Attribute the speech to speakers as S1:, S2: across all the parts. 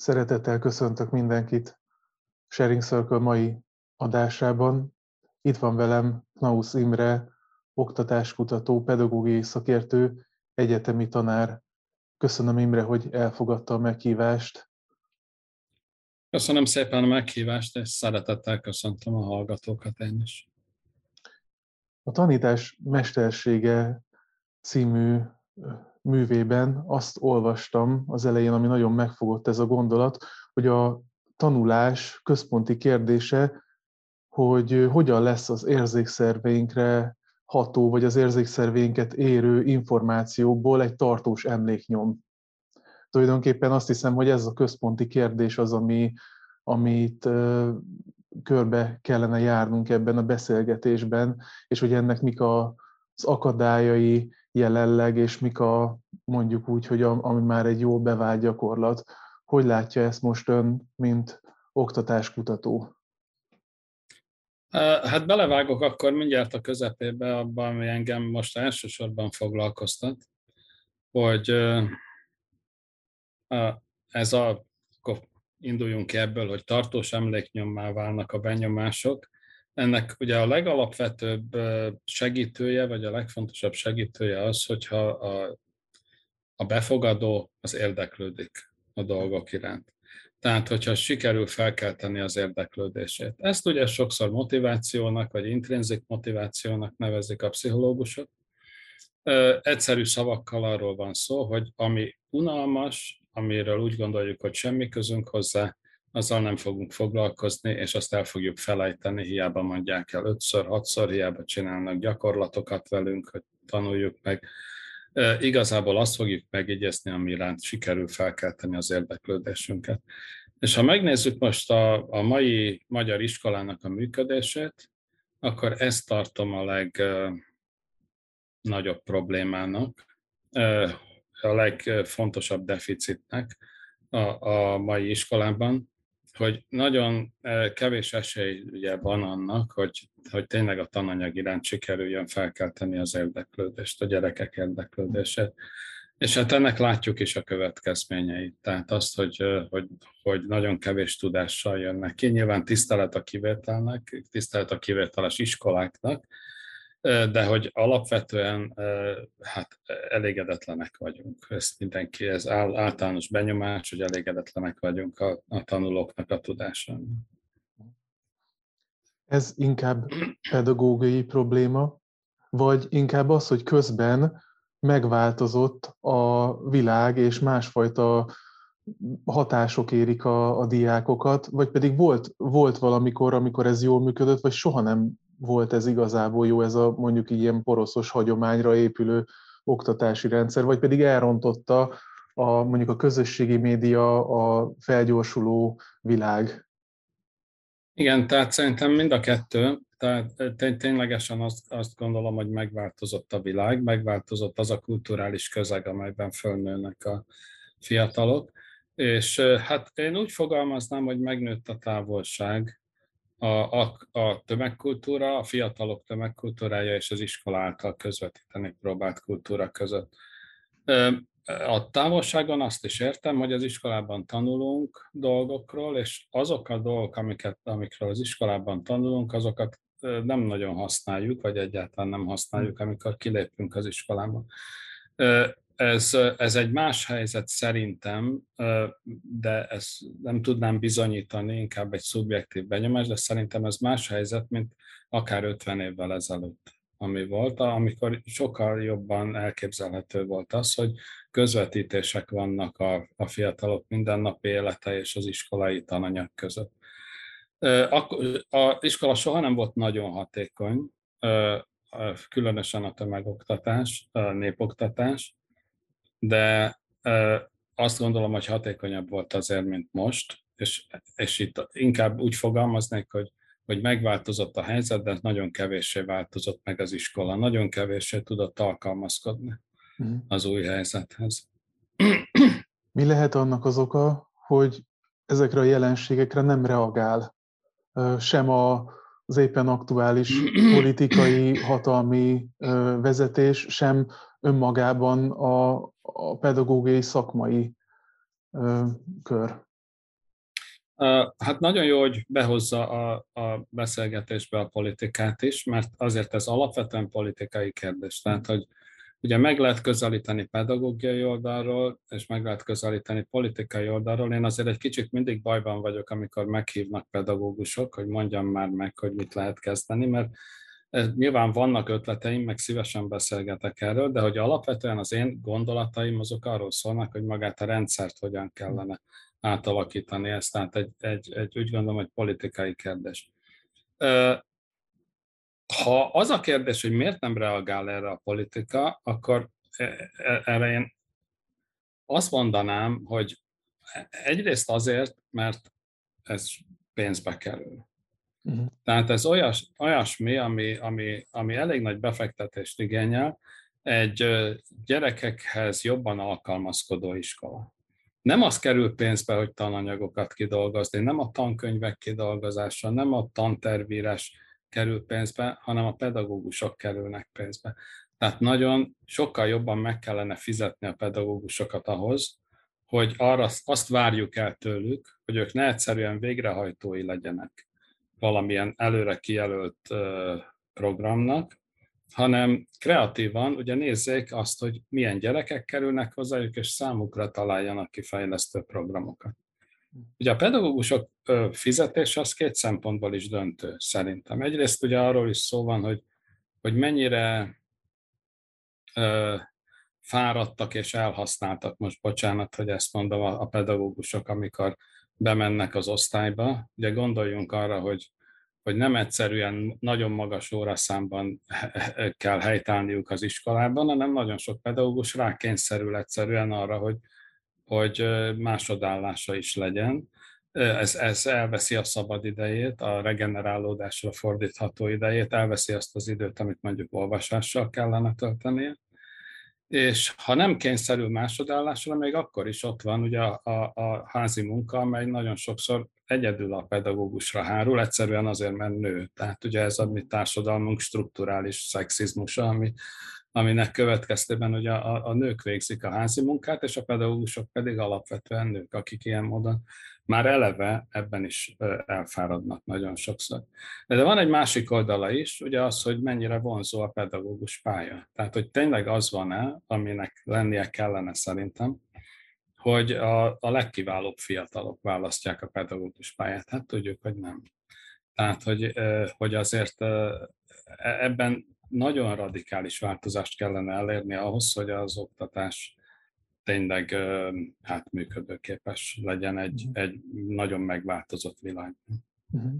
S1: Szeretettel köszöntök mindenkit Sharing Circle mai adásában. Itt van velem Knausz Imre, oktatáskutató, pedagógiai szakértő, egyetemi tanár. Köszönöm Imre, hogy elfogadta a meghívást.
S2: Köszönöm szépen a meghívást, és szeretettel köszöntöm a hallgatókat én is.
S1: A tanítás mestersége című művében azt olvastam az elején, ami nagyon megfogott ez a gondolat, hogy a tanulás központi kérdése, hogy hogyan lesz az érzékszerveinkre ható, vagy az érzékszerveinket érő információkból egy tartós emléknyom. Tulajdonképpen azt hiszem, hogy ez a központi kérdés az, ami, amit körbe kellene járnunk ebben a beszélgetésben, és hogy ennek mik az akadályai, jelenleg, és mik a mondjuk úgy, hogy ami már egy jó bevált gyakorlat. Hogy látja ezt most ön, mint oktatáskutató?
S2: Hát belevágok akkor mindjárt a közepébe abban, ami engem most elsősorban foglalkoztat, hogy ez a, akkor induljunk ki ebből, hogy tartós emléknyommá válnak a benyomások, ennek ugye a legalapvetőbb segítője, vagy a legfontosabb segítője az, hogyha a, a befogadó az érdeklődik a dolgok iránt. Tehát, hogyha sikerül felkelteni az érdeklődését. Ezt ugye sokszor motivációnak, vagy intrinzik motivációnak nevezik a pszichológusok. Egyszerű szavakkal arról van szó, hogy ami unalmas, amiről úgy gondoljuk, hogy semmi közünk hozzá, azzal nem fogunk foglalkozni, és azt el fogjuk felejteni, hiába mondják el ötször, hatszor, hiába csinálnak gyakorlatokat velünk, hogy tanuljuk meg. Igazából azt fogjuk megegyezni, ami iránt sikerül felkelteni az érdeklődésünket. És ha megnézzük most a, a mai magyar iskolának a működését, akkor ezt tartom a legnagyobb problémának, a legfontosabb deficitnek a, a mai iskolában, hogy nagyon eh, kevés esély ugye van annak, hogy, hogy tényleg a tananyag iránt sikerüljön felkelteni az érdeklődést, a gyerekek érdeklődését. És hát ennek látjuk is a következményeit. Tehát azt, hogy, eh, hogy, hogy nagyon kevés tudással jönnek ki. Nyilván tisztelet a kivételnek, tisztelet a kivételes iskoláknak, de hogy alapvetően hát elégedetlenek vagyunk. Ez mindenki, ez általános benyomás, hogy elégedetlenek vagyunk a, a tanulóknak a tudásán.
S1: Ez inkább pedagógiai probléma, vagy inkább az, hogy közben megváltozott a világ, és másfajta hatások érik a, a diákokat, vagy pedig volt, volt valamikor, amikor ez jól működött, vagy soha nem volt ez igazából jó, ez a mondjuk ilyen poroszos hagyományra épülő oktatási rendszer, vagy pedig elrontotta a, mondjuk a közösségi média, a felgyorsuló világ?
S2: Igen, tehát szerintem mind a kettő. Tehát ténylegesen azt, azt gondolom, hogy megváltozott a világ, megváltozott az a kulturális közeg, amelyben fölnőnek a fiatalok. És hát én úgy fogalmaznám, hogy megnőtt a távolság a, a, a tömegkultúra, a fiatalok tömegkultúrája és az iskola által közvetíteni próbált kultúra között. A távolságon azt is értem, hogy az iskolában tanulunk dolgokról, és azok a dolgok, amiket, amikről az iskolában tanulunk, azokat nem nagyon használjuk, vagy egyáltalán nem használjuk, amikor kilépünk az iskolába. Ez, ez egy más helyzet szerintem, de ezt nem tudnám bizonyítani, inkább egy szubjektív benyomás, de szerintem ez más helyzet, mint akár 50 évvel ezelőtt, ami volt, amikor sokkal jobban elképzelhető volt az, hogy közvetítések vannak a, a fiatalok mindennapi élete és az iskolai tananyag között. A iskola soha nem volt nagyon hatékony, különösen a tömegoktatás, a népoktatás, de azt gondolom, hogy hatékonyabb volt azért, mint most, és, és itt inkább úgy fogalmaznék, hogy, hogy megváltozott a helyzet, de nagyon kevéssé változott meg az iskola, nagyon kevéssé tudott alkalmazkodni mm. az új helyzethez.
S1: Mi lehet annak az oka, hogy ezekre a jelenségekre nem reagál sem a, az éppen aktuális politikai, hatalmi vezetés, sem önmagában a, a pedagógiai szakmai ö, kör.
S2: Hát nagyon jó, hogy behozza a, a beszélgetésbe a politikát is, mert azért ez alapvetően politikai kérdés. Tehát, hogy ugye meg lehet közelíteni pedagógiai oldalról, és meg lehet közelíteni politikai oldalról. Én azért egy kicsit mindig bajban vagyok, amikor meghívnak pedagógusok, hogy mondjam már meg, hogy mit lehet kezdeni, mert nyilván vannak ötleteim, meg szívesen beszélgetek erről, de hogy alapvetően az én gondolataim azok arról szólnak, hogy magát a rendszert hogyan kellene átalakítani ezt, tehát egy, egy, egy úgy gondolom, hogy politikai kérdés. Ha az a kérdés, hogy miért nem reagál erre a politika, akkor e, e, erre én azt mondanám, hogy egyrészt azért, mert ez pénzbe kerül. Uh-huh. Tehát ez olyas, olyasmi, ami, ami, ami elég nagy befektetést igényel, egy gyerekekhez jobban alkalmazkodó iskola nem az kerül pénzbe, hogy tananyagokat kidolgozni, nem a tankönyvek kidolgozása, nem a tantervírás kerül pénzbe, hanem a pedagógusok kerülnek pénzbe. Tehát nagyon sokkal jobban meg kellene fizetni a pedagógusokat ahhoz, hogy arra azt várjuk el tőlük, hogy ők ne egyszerűen végrehajtói legyenek valamilyen előre kijelölt programnak, hanem kreatívan ugye nézzék azt, hogy milyen gyerekek kerülnek hozzájuk, és számukra találjanak ki fejlesztő programokat. Ugye a pedagógusok fizetése az két szempontból is döntő szerintem. Egyrészt ugye arról is szó van, hogy, hogy mennyire ö, fáradtak és elhasználtak, most bocsánat, hogy ezt mondom a, a pedagógusok, amikor bemennek az osztályba. Ugye gondoljunk arra, hogy hogy nem egyszerűen nagyon magas óraszámban kell helytállniuk az iskolában, hanem nagyon sok pedagógus rákényszerül egyszerűen arra, hogy, hogy másodállása is legyen. Ez, ez elveszi a szabad idejét, a regenerálódásra fordítható idejét, elveszi azt az időt, amit mondjuk olvasással kellene töltenie és ha nem kényszerül másodállásra, még akkor is ott van ugye a, a, a házi munka, amely nagyon sokszor egyedül a pedagógusra hárul, egyszerűen azért, mert nő. Tehát ugye ez a mi társadalmunk strukturális szexizmusa, ami, aminek következtében ugye a, a nők végzik a házi munkát, és a pedagógusok pedig alapvetően nők, akik ilyen módon már eleve ebben is elfáradnak nagyon sokszor. De van egy másik oldala is, ugye az, hogy mennyire vonzó a pedagógus pálya. Tehát, hogy tényleg az van-e, aminek lennie kellene szerintem, hogy a, a legkiválóbb fiatalok választják a pedagógus pályát. Hát tudjuk, hogy nem. Tehát, hogy, hogy azért e, ebben nagyon radikális változást kellene elérni ahhoz, hogy az oktatás tényleg hát működőképes legyen egy, uh-huh. egy nagyon megváltozott világ. Uh-huh.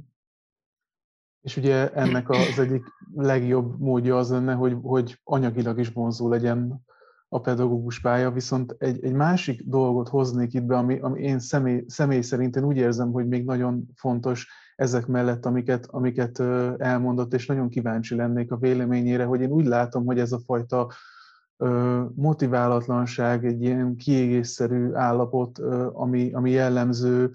S1: És ugye ennek az egyik legjobb módja az lenne, hogy, hogy anyagilag is vonzó legyen a pedagógus pálya, viszont egy, egy másik dolgot hoznék itt be, ami, ami én személy, személy szerint én úgy érzem, hogy még nagyon fontos ezek mellett, amiket, amiket elmondott, és nagyon kíváncsi lennék a véleményére, hogy én úgy látom, hogy ez a fajta motiválatlanság, egy ilyen kiégésszerű állapot, ami, ami jellemző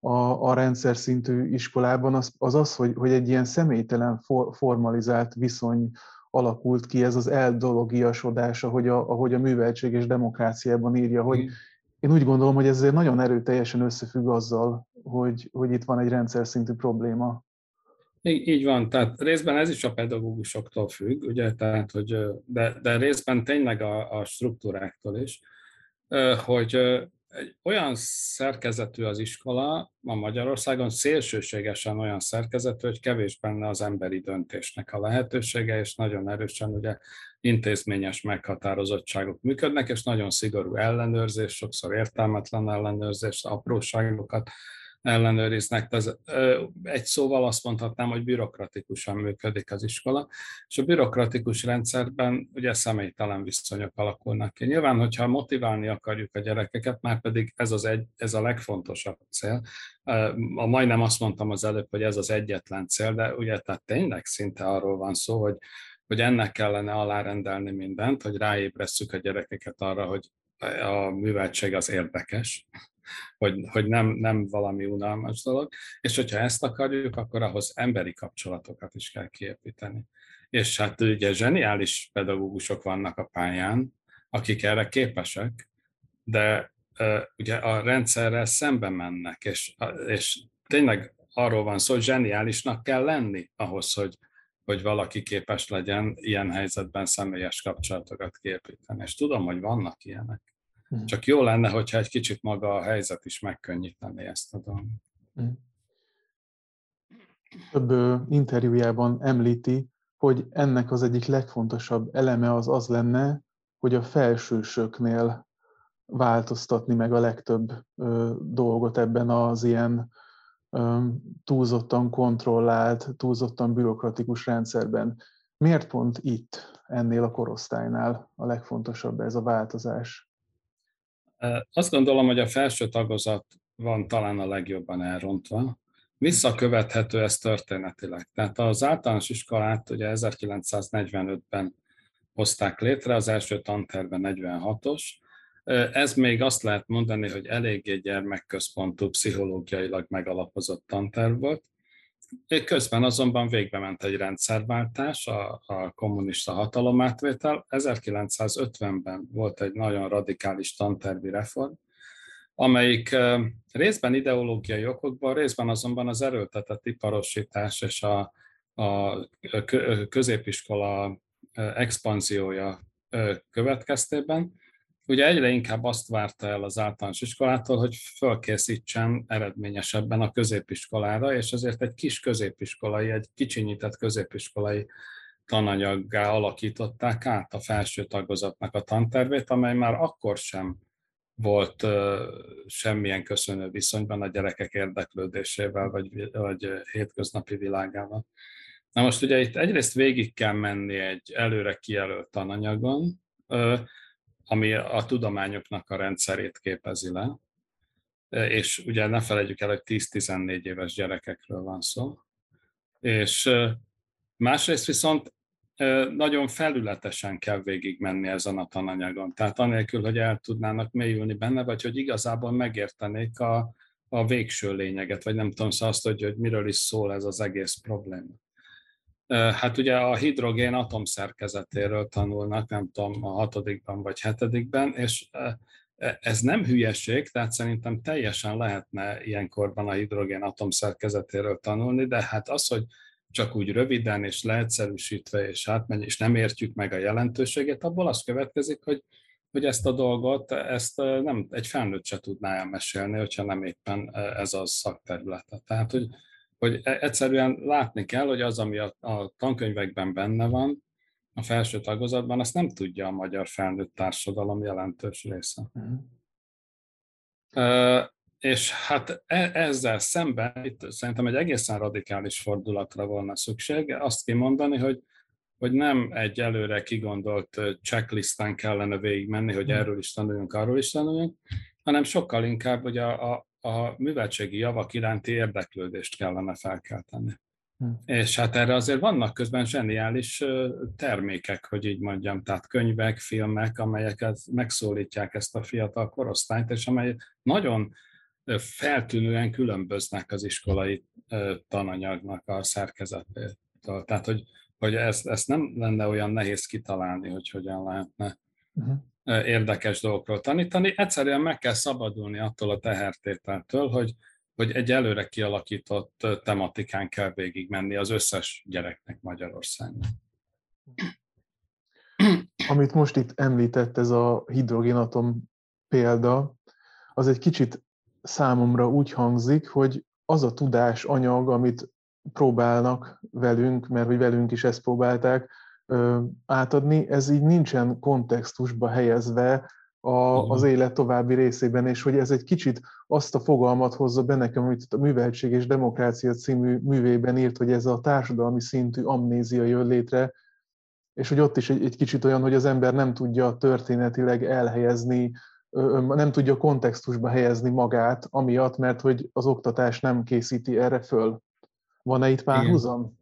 S1: a, a rendszer szintű iskolában, az az, az hogy, hogy egy ilyen személytelen for, formalizált viszony alakult ki, ez az eldologiasodás, ahogy a, ahogy a műveltség és demokráciában írja, hogy én úgy gondolom, hogy ez nagyon erőteljesen összefügg azzal, hogy, hogy itt van egy rendszer szintű probléma.
S2: Így, van, tehát részben ez is a pedagógusoktól függ, ugye, tehát, hogy, de, de részben tényleg a, a struktúráktól is, hogy egy olyan szerkezetű az iskola ma Magyarországon, szélsőségesen olyan szerkezetű, hogy kevés benne az emberi döntésnek a lehetősége, és nagyon erősen ugye intézményes meghatározottságok működnek, és nagyon szigorú ellenőrzés, sokszor értelmetlen ellenőrzés, apróságokat ellenőriznek. Ez, egy szóval azt mondhatnám, hogy bürokratikusan működik az iskola, és a bürokratikus rendszerben ugye személytelen viszonyok alakulnak ki. Nyilván, hogyha motiválni akarjuk a gyerekeket, már pedig ez, az egy, ez a legfontosabb cél. A majdnem azt mondtam az előbb, hogy ez az egyetlen cél, de ugye tehát tényleg szinte arról van szó, hogy hogy ennek kellene alárendelni mindent, hogy ráébresszük a gyerekeket arra, hogy a műveltség az érdekes, hogy, hogy nem, nem valami unalmas dolog, és hogyha ezt akarjuk, akkor ahhoz emberi kapcsolatokat is kell kiépíteni. És hát ugye zseniális pedagógusok vannak a pályán, akik erre képesek, de ugye a rendszerrel szembe mennek, és, és tényleg arról van szó, hogy zseniálisnak kell lenni ahhoz, hogy, hogy valaki képes legyen ilyen helyzetben személyes kapcsolatokat képíteni. És tudom, hogy vannak ilyenek. Mm. Csak jó lenne, hogyha egy kicsit maga a helyzet is megkönnyíteni ezt a dolgot. Mm.
S1: Több interjújában említi, hogy ennek az egyik legfontosabb eleme az az lenne, hogy a felsősöknél változtatni meg a legtöbb ö, dolgot ebben az ilyen ö, túlzottan kontrollált, túlzottan bürokratikus rendszerben. Miért pont itt, ennél a korosztálynál a legfontosabb ez a változás?
S2: Azt gondolom, hogy a felső tagozat van talán a legjobban elrontva. Visszakövethető ez történetileg. Tehát az általános iskolát ugye 1945-ben hozták létre, az első tanterve 46-os. Ez még azt lehet mondani, hogy eléggé gyermekközpontú, pszichológiailag megalapozott tanterv volt. Közben azonban végbe ment egy rendszerváltás, a, a kommunista hatalomátvétel. 1950-ben volt egy nagyon radikális tantervi reform, amelyik részben ideológiai okokból, részben azonban az erőltetett iparosítás és a, a középiskola expanziója következtében ugye egyre inkább azt várta el az általános iskolától, hogy fölkészítsen eredményesebben a középiskolára, és ezért egy kis középiskolai, egy kicsinyített középiskolai tananyaggá alakították át a felső tagozatnak a tantervét, amely már akkor sem volt semmilyen köszönő viszonyban a gyerekek érdeklődésével, vagy, vagy hétköznapi világával. Na most ugye itt egyrészt végig kell menni egy előre kijelölt tananyagon, ami a tudományoknak a rendszerét képezi le, és ugye ne felejtjük el, hogy 10-14 éves gyerekekről van szó. És másrészt viszont nagyon felületesen kell végigmenni ezen a tananyagon. Tehát anélkül, hogy el tudnának mélyülni benne, vagy hogy igazából megértenék a, a végső lényeget, vagy nem tudom, szóval azt, hogy, hogy miről is szól ez az egész probléma. Hát ugye a hidrogén atomszerkezetéről tanulnak, nem tudom, a hatodikban vagy hetedikben, és ez nem hülyeség, tehát szerintem teljesen lehetne ilyenkorban a hidrogén atomszerkezetéről tanulni, de hát az, hogy csak úgy röviden és leegyszerűsítve és átmenj, és nem értjük meg a jelentőségét, abból az következik, hogy, hogy ezt a dolgot, ezt nem egy felnőtt se tudná elmesélni, hogyha nem éppen ez a szakterülete. Tehát, hogy hogy e- egyszerűen látni kell, hogy az, ami a, a tankönyvekben benne van, a felső tagozatban, azt nem tudja a magyar felnőtt társadalom jelentős része. Uh-huh. Uh, és hát e- ezzel szemben itt szerintem egy egészen radikális fordulatra volna szükség. Azt kimondani, hogy, hogy nem egy előre kigondolt checklistán kellene végigmenni, hogy erről is tanuljunk, arról is tanuljunk, hanem sokkal inkább, hogy a, a, a műveltségi javak iránti érdeklődést kellene felkelteni. Hm. És hát erre azért vannak közben zseniális termékek, hogy így mondjam, tehát könyvek, filmek, amelyek megszólítják ezt a fiatal korosztályt, és amely nagyon feltűnően különböznek az iskolai tananyagnak a szerkezetétől. Tehát, hogy, hogy ezt, ezt nem lenne olyan nehéz kitalálni, hogy hogyan lehetne uh-huh érdekes dolgokról tanítani. Egyszerűen meg kell szabadulni attól a tehertételtől, hogy, hogy egy előre kialakított tematikán kell végigmenni az összes gyereknek Magyarországon.
S1: Amit most itt említett, ez a hidrogénatom példa, az egy kicsit számomra úgy hangzik, hogy az a tudás anyag, amit próbálnak velünk, mert hogy velünk is ezt próbálták, átadni, ez így nincsen kontextusba helyezve a, az élet további részében, és hogy ez egy kicsit azt a fogalmat hozza be nekem, amit a Műveltség és Demokrácia című művében írt, hogy ez a társadalmi szintű amnézia jön létre, és hogy ott is egy, egy kicsit olyan, hogy az ember nem tudja történetileg elhelyezni, nem tudja kontextusba helyezni magát, amiatt, mert hogy az oktatás nem készíti erre föl. Van-e itt párhuzam?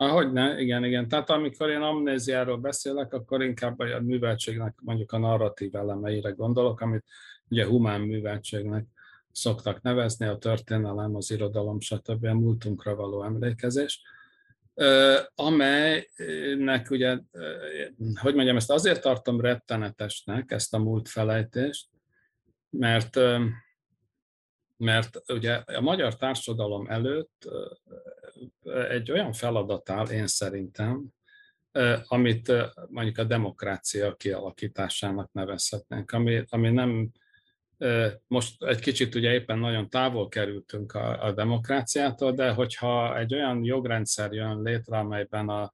S2: Ahogyne, igen, igen. Tehát amikor én amnéziáról beszélek, akkor inkább a műveltségnek mondjuk a narratív elemeire gondolok, amit ugye humán műveltségnek szoktak nevezni, a történelem, az irodalom, stb. a múltunkra való emlékezés, amelynek ugye, hogy mondjam, ezt azért tartom rettenetesnek, ezt a múlt felejtést, mert, mert ugye a magyar társadalom előtt egy olyan feladat áll, én szerintem, amit mondjuk a demokrácia kialakításának nevezhetnénk, ami, ami nem most egy kicsit ugye éppen nagyon távol kerültünk a, a demokráciától, de hogyha egy olyan jogrendszer jön létre, amelyben, a,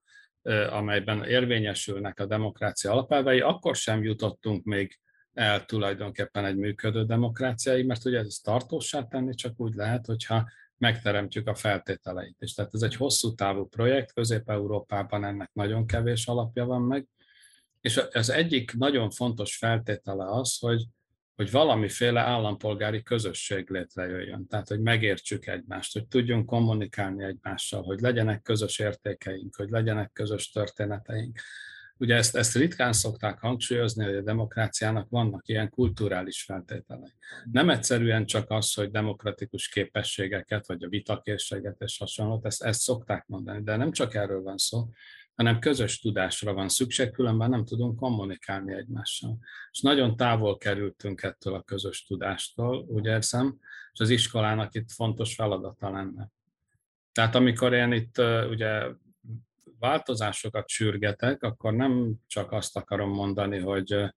S2: amelyben érvényesülnek a demokrácia alapelvei, akkor sem jutottunk még el tulajdonképpen egy működő demokráciai, mert ugye ez tartósá tenni csak úgy lehet, hogyha megteremtjük a feltételeit is. Tehát ez egy hosszú távú projekt, Közép-Európában ennek nagyon kevés alapja van meg, és az egyik nagyon fontos feltétele az, hogy hogy valamiféle állampolgári közösség létrejöjjön. Tehát, hogy megértsük egymást, hogy tudjunk kommunikálni egymással, hogy legyenek közös értékeink, hogy legyenek közös történeteink. Ugye ezt, ezt ritkán szokták hangsúlyozni, hogy a demokráciának vannak ilyen kulturális feltételei. Nem egyszerűen csak az, hogy demokratikus képességeket, vagy a vitakészséget és hasonlót, ezt, ezt szokták mondani, de nem csak erről van szó, hanem közös tudásra van szükség, különben nem tudunk kommunikálni egymással. És nagyon távol kerültünk ettől a közös tudástól, úgy érzem, és az iskolának itt fontos feladata lenne. Tehát amikor én itt ugye változásokat sürgetek, akkor nem csak azt akarom mondani, hogy,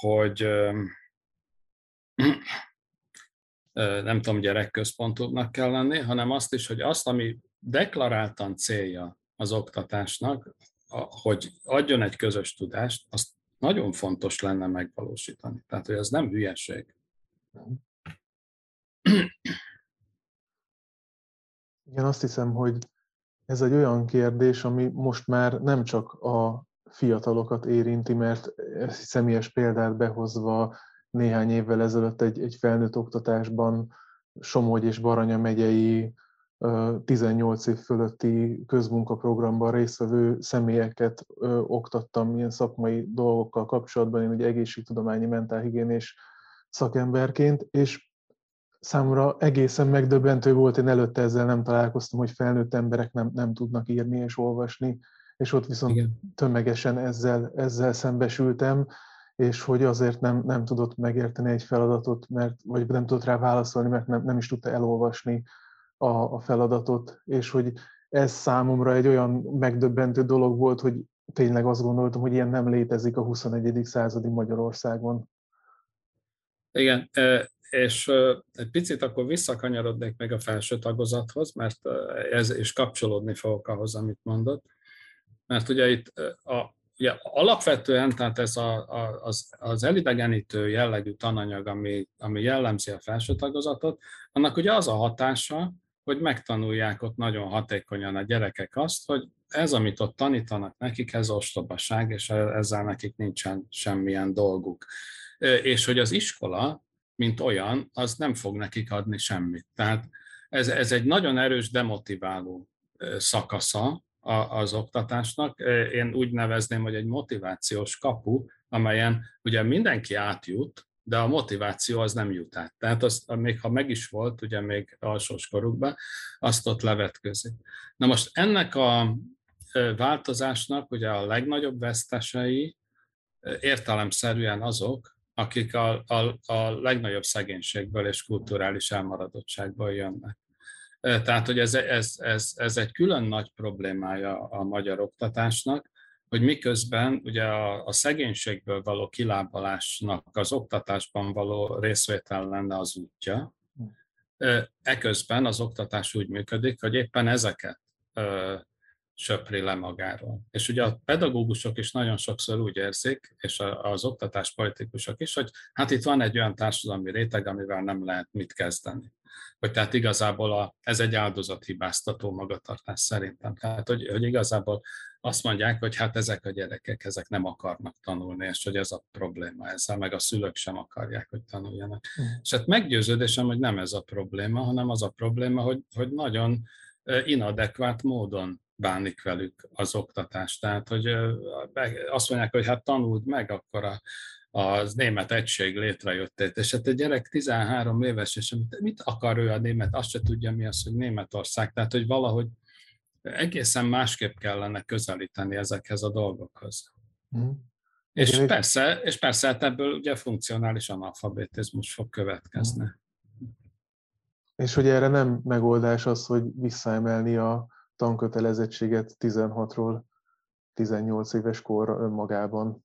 S2: hogy nem tudom, gyerekközpontúbbnak kell lenni, hanem azt is, hogy azt, ami deklaráltan célja az oktatásnak, hogy adjon egy közös tudást, azt nagyon fontos lenne megvalósítani. Tehát, hogy ez nem hülyeség.
S1: Igen, azt hiszem, hogy ez egy olyan kérdés, ami most már nem csak a fiatalokat érinti, mert személyes példát behozva néhány évvel ezelőtt egy, egy felnőtt oktatásban Somogy és Baranya megyei 18 év fölötti közmunkaprogramban résztvevő személyeket oktattam ilyen szakmai dolgokkal kapcsolatban, én ugye egészségtudományi mentálhigiénés szakemberként, és számomra egészen megdöbbentő volt, én előtte ezzel nem találkoztam, hogy felnőtt emberek nem, nem tudnak írni és olvasni, és ott viszont Igen. tömegesen ezzel, ezzel szembesültem, és hogy azért nem, nem tudott megérteni egy feladatot, mert, vagy nem tudott rá válaszolni, mert nem, nem is tudta elolvasni a, a feladatot, és hogy ez számomra egy olyan megdöbbentő dolog volt, hogy tényleg azt gondoltam, hogy ilyen nem létezik a 21. századi Magyarországon.
S2: Igen, és egy picit akkor visszakanyarodnék meg a felső tagozathoz, mert ez is kapcsolódni fogok ahhoz, amit mondott. Mert ugye itt a, ugye alapvetően, tehát ez a, a, az, az elidegenítő jellegű tananyag, ami, ami jellemzi a felső tagozatot, annak ugye az a hatása, hogy megtanulják ott nagyon hatékonyan a gyerekek azt, hogy ez, amit ott tanítanak nekik, ez ostobaság, és ezzel nekik nincsen semmilyen dolguk. És hogy az iskola, mint olyan, az nem fog nekik adni semmit. Tehát ez, ez egy nagyon erős demotiváló szakasza az oktatásnak. Én úgy nevezném, hogy egy motivációs kapu, amelyen ugye mindenki átjut, de a motiváció az nem jut át. Tehát az, még ha meg is volt, ugye még alsós korukban, azt ott levetközik. Na most ennek a változásnak ugye a legnagyobb vesztesei értelemszerűen azok, akik a, a, a legnagyobb szegénységből és kulturális elmaradottságból jönnek. Tehát, hogy ez, ez, ez, ez egy külön nagy problémája a magyar oktatásnak, hogy miközben ugye a, a szegénységből való kilábalásnak az oktatásban való részvétel lenne az útja, eközben az oktatás úgy működik, hogy éppen ezeket söpri le magáról. És ugye a pedagógusok is nagyon sokszor úgy érzik, és az oktatáspolitikusok is, hogy hát itt van egy olyan társadalmi réteg, amivel nem lehet mit kezdeni. Hogy tehát igazából a, ez egy áldozathibáztató magatartás szerintem. Tehát, hogy, hogy igazából azt mondják, hogy hát ezek a gyerekek, ezek nem akarnak tanulni, és hogy ez a probléma ezzel, meg a szülők sem akarják, hogy tanuljanak. Mm. És hát meggyőződésem, hogy nem ez a probléma, hanem az a probléma, hogy, hogy nagyon inadekvát módon bánik velük az oktatás. Tehát, hogy azt mondják, hogy hát tanuld meg, akkor a, az német egység létrejött. És hát egy gyerek 13 éves, és mit akar ő a német, azt se tudja mi az, hogy Németország. Tehát, hogy valahogy egészen másképp kellene közelíteni ezekhez a dolgokhoz.
S1: Mm.
S2: És Igen, persze, és persze hát ebből ugye funkcionális analfabetizmus fog következni.
S1: És hogy erre nem megoldás az, hogy visszaemelni a tankötelezettséget 16-ról 18 éves korra önmagában.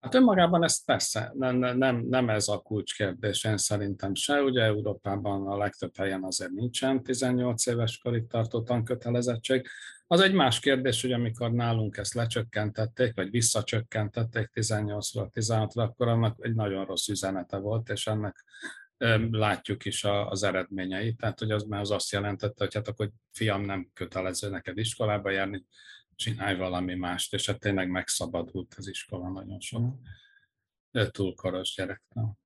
S2: Hát önmagában ez persze nem, nem, nem ez a kulcskérdés, én szerintem se. Ugye Európában a legtöbb helyen azért nincsen 18 éves korig tartó tankötelezettség. Az egy más kérdés, hogy amikor nálunk ezt lecsökkentették, vagy visszacsökkentették 18-ról 16-ra, akkor annak egy nagyon rossz üzenete volt, és ennek látjuk is az eredményeit. Tehát, hogy az, mert az azt jelentette, hogy hát akkor fiam nem kötelező neked iskolába járni, csinálj valami mást, és hát tényleg megszabadult az iskola nagyon sok mm. túlkoros gyerektől.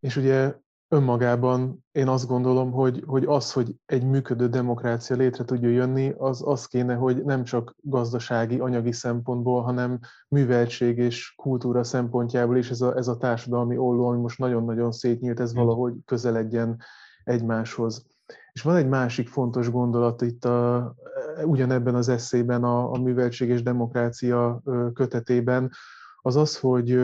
S1: És ugye önmagában én azt gondolom, hogy, hogy az, hogy egy működő demokrácia létre tudjon jönni, az az kéne, hogy nem csak gazdasági, anyagi szempontból, hanem műveltség és kultúra szempontjából is ez a, ez a társadalmi olló, ami most nagyon-nagyon szétnyílt, ez mm. valahogy közeledjen egymáshoz. És van egy másik fontos gondolat itt a, ugyanebben az eszében, a, a műveltség és demokrácia kötetében, az az, hogy,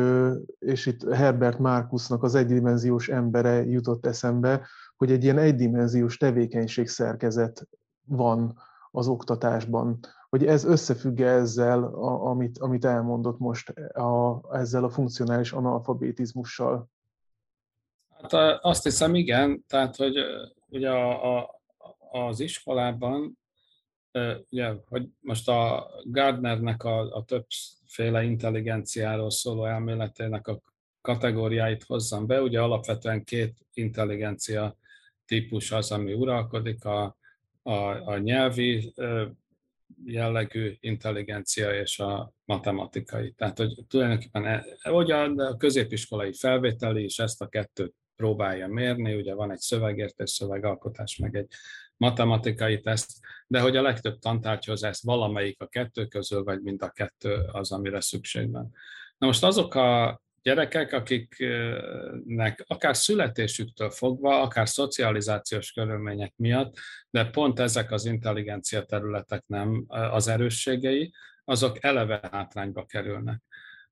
S1: és itt Herbert Markusnak az egydimenziós embere jutott eszembe, hogy egy ilyen egydimenziós tevékenység szerkezet van az oktatásban. Hogy ez összefügg ezzel, amit, amit elmondott most, a, ezzel a funkcionális analfabetizmussal?
S2: Hát azt hiszem, igen. Tehát, hogy ugye a, a, az iskolában ugye, hogy most a Gardnernek a, a többféle intelligenciáról szóló elméletének a kategóriáit hozzam be. Ugye alapvetően két intelligencia típus az, ami uralkodik, a, a, a nyelvi jellegű intelligencia és a matematikai. Tehát, hogy tulajdonképpen e, hogy a középiskolai felvételi is ezt a kettőt próbálja mérni, ugye van egy szövegértés, szövegalkotás, meg egy matematikai teszt, de hogy a legtöbb tantárgyhoz ez valamelyik a kettő közül, vagy mind a kettő az, amire szükség van. Na most azok a gyerekek, akiknek akár születésüktől fogva, akár szocializációs körülmények miatt, de pont ezek az intelligencia területek nem az erősségei, azok eleve hátrányba kerülnek.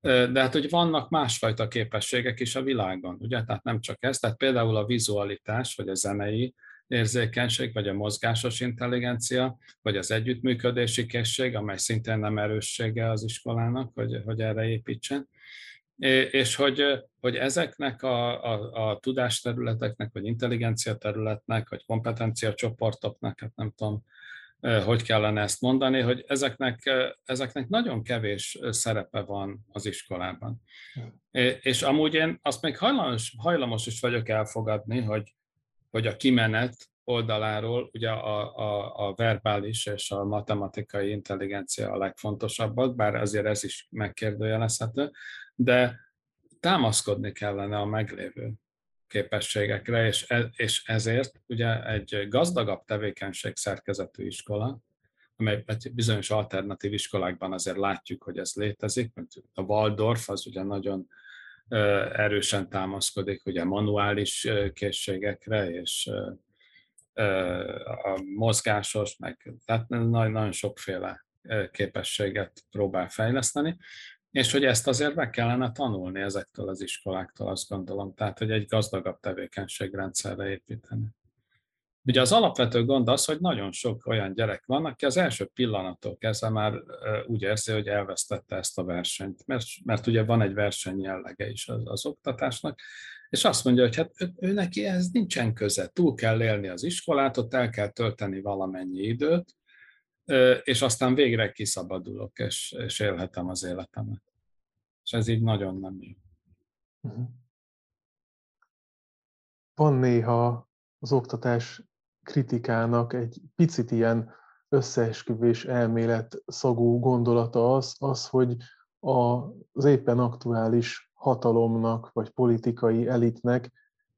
S2: De hát, hogy vannak másfajta képességek is a világon, ugye? Tehát nem csak ez, tehát például a vizualitás, vagy a zenei érzékenység, vagy a mozgásos intelligencia, vagy az együttműködési készség, amely szintén nem erőssége az iskolának, hogy, hogy erre építsen. És hogy, hogy ezeknek a, a, a tudásterületeknek, vagy intelligencia területnek, vagy kompetencia csoportoknak, hát nem tudom, hogy kellene ezt mondani, hogy ezeknek, ezeknek nagyon kevés szerepe van az iskolában. És amúgy én azt még hajlamos, hajlamos is vagyok elfogadni, hogy, hogy a kimenet oldaláról ugye a, a, a verbális és a matematikai intelligencia a legfontosabbak, bár azért ez is megkérdőjelezhető, de támaszkodni kellene a meglévő képességekre, és, e, és ezért ugye egy gazdagabb tevékenység szerkezetű iskola, amely bizonyos alternatív iskolákban azért látjuk, hogy ez létezik, mint a Waldorf az ugye nagyon erősen támaszkodik ugye manuális készségekre, és a mozgásos, meg tehát nagyon, sokféle képességet próbál fejleszteni, és hogy ezt azért meg kellene tanulni ezektől az iskoláktól, azt gondolom, tehát hogy egy gazdagabb tevékenységrendszerre építeni. Ugye az alapvető gond az, hogy nagyon sok olyan gyerek van, aki az első pillanattól kezdve már úgy érzi, hogy elvesztette ezt a versenyt, mert, mert ugye van egy verseny jellege is az, az oktatásnak, és azt mondja, hogy hát ő, ő neki ez nincsen köze, túl kell élni az iskolát, ott el kell tölteni valamennyi időt, és aztán végre kiszabadulok, és, és élhetem az életemet. És ez így nagyon nem jó. Mhm.
S1: Van néha az oktatás kritikának egy picit ilyen összeesküvés elmélet szagú gondolata az, az hogy az éppen aktuális hatalomnak, vagy politikai elitnek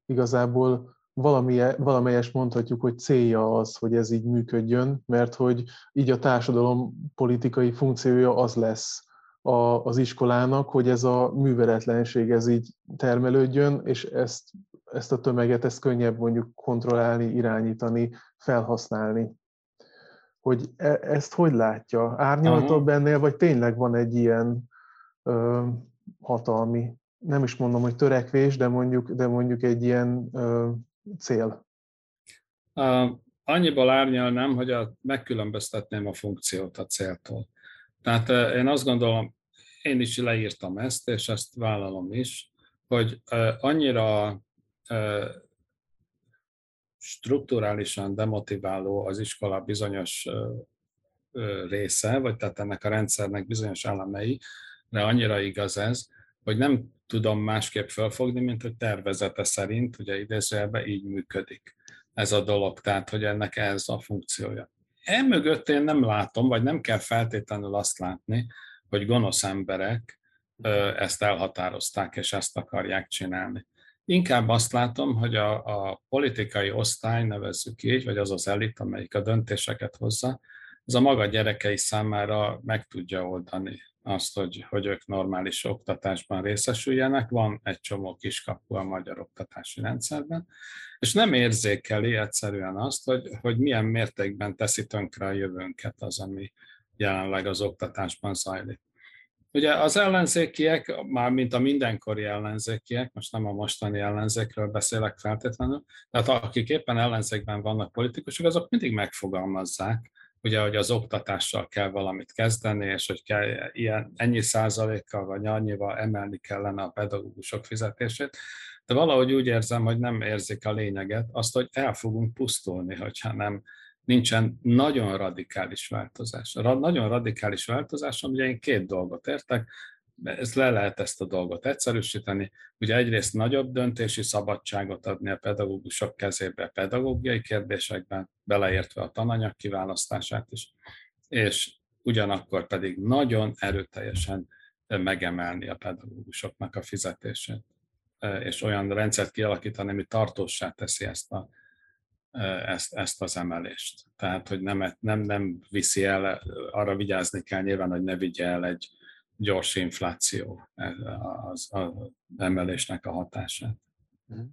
S1: igazából valami, valamelyes mondhatjuk, hogy célja az, hogy ez így működjön, mert hogy így a társadalom politikai funkciója az lesz a, az iskolának, hogy ez a műveletlenség ez így termelődjön, és ezt, ezt a tömeget, ezt könnyebb mondjuk kontrollálni, irányítani, felhasználni. Hogy e, ezt hogy látja? Árnyaltabb ennél, vagy tényleg van egy ilyen ö, hatalmi, nem is mondom, hogy törekvés, de mondjuk, de mondjuk egy ilyen ö, cél.
S2: A, annyiból árnyalnám, hogy a, megkülönböztetném a funkciót a céltól. Tehát én azt gondolom, én is leírtam ezt, és ezt vállalom is, hogy annyira strukturálisan demotiváló az iskola bizonyos része, vagy tehát ennek a rendszernek bizonyos elemei, de annyira igaz ez, hogy nem tudom másképp felfogni, mint hogy tervezete szerint, ugye idézőjelben így működik ez a dolog, tehát hogy ennek ez a funkciója. Emögött én nem látom, vagy nem kell feltétlenül azt látni, hogy gonosz emberek ezt elhatározták, és ezt akarják csinálni. Inkább azt látom, hogy a, a politikai osztály, nevezzük így, vagy az az elit, amelyik a döntéseket hozza, ez a maga gyerekei számára meg tudja oldani azt, hogy, hogy ők normális oktatásban részesüljenek. Van egy csomó kiskapu a magyar oktatási rendszerben, és nem érzékeli egyszerűen azt, hogy, hogy milyen mértékben teszi tönkre a jövőnket az, ami jelenleg az oktatásban zajlik. Ugye az ellenzékiek, már mint a mindenkori ellenzékiek, most nem a mostani ellenzékről beszélek feltétlenül, tehát akik éppen ellenzékben vannak politikusok, azok mindig megfogalmazzák, ugye, hogy az oktatással kell valamit kezdeni, és hogy kell ilyen, ennyi százalékkal vagy annyival emelni kellene a pedagógusok fizetését, de valahogy úgy érzem, hogy nem érzik a lényeget, azt, hogy el fogunk pusztulni, hogyha nem nincsen nagyon radikális változás. Nagyon radikális változás, ugye én két dolgot értek, ez le lehet ezt a dolgot egyszerűsíteni. Ugye egyrészt nagyobb döntési szabadságot adni a pedagógusok kezébe pedagógiai kérdésekben, beleértve a tananyag kiválasztását is, és ugyanakkor pedig nagyon erőteljesen megemelni a pedagógusoknak a fizetését, és olyan rendszert kialakítani, ami tartósá teszi ezt a ezt, ezt az emelést. Tehát, hogy nem, nem, nem viszi el, arra vigyázni kell nyilván, hogy ne vigye el egy gyors infláció az, az emelésnek a hatását. Uh-huh.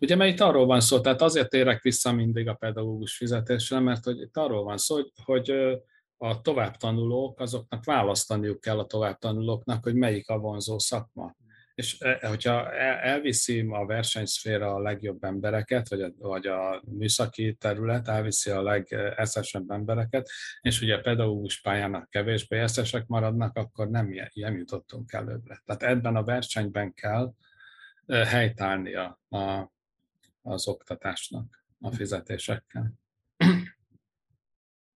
S2: Ugye, mert itt arról van szó, tehát azért érek vissza mindig a pedagógus fizetésre, mert hogy itt arról van szó, hogy, hogy a továbbtanulók, azoknak választaniuk kell a továbbtanulóknak, hogy melyik a vonzó szakma és e, hogyha elviszi a versenyszféra a legjobb embereket, vagy a, vagy a műszaki terület elviszi a legeszesebb embereket, és ugye a pedagógus pályának kevésbé eszesek maradnak, akkor nem, nem jutottunk előbbre. Tehát ebben a versenyben kell e, helytállni a, a, az oktatásnak a fizetésekkel.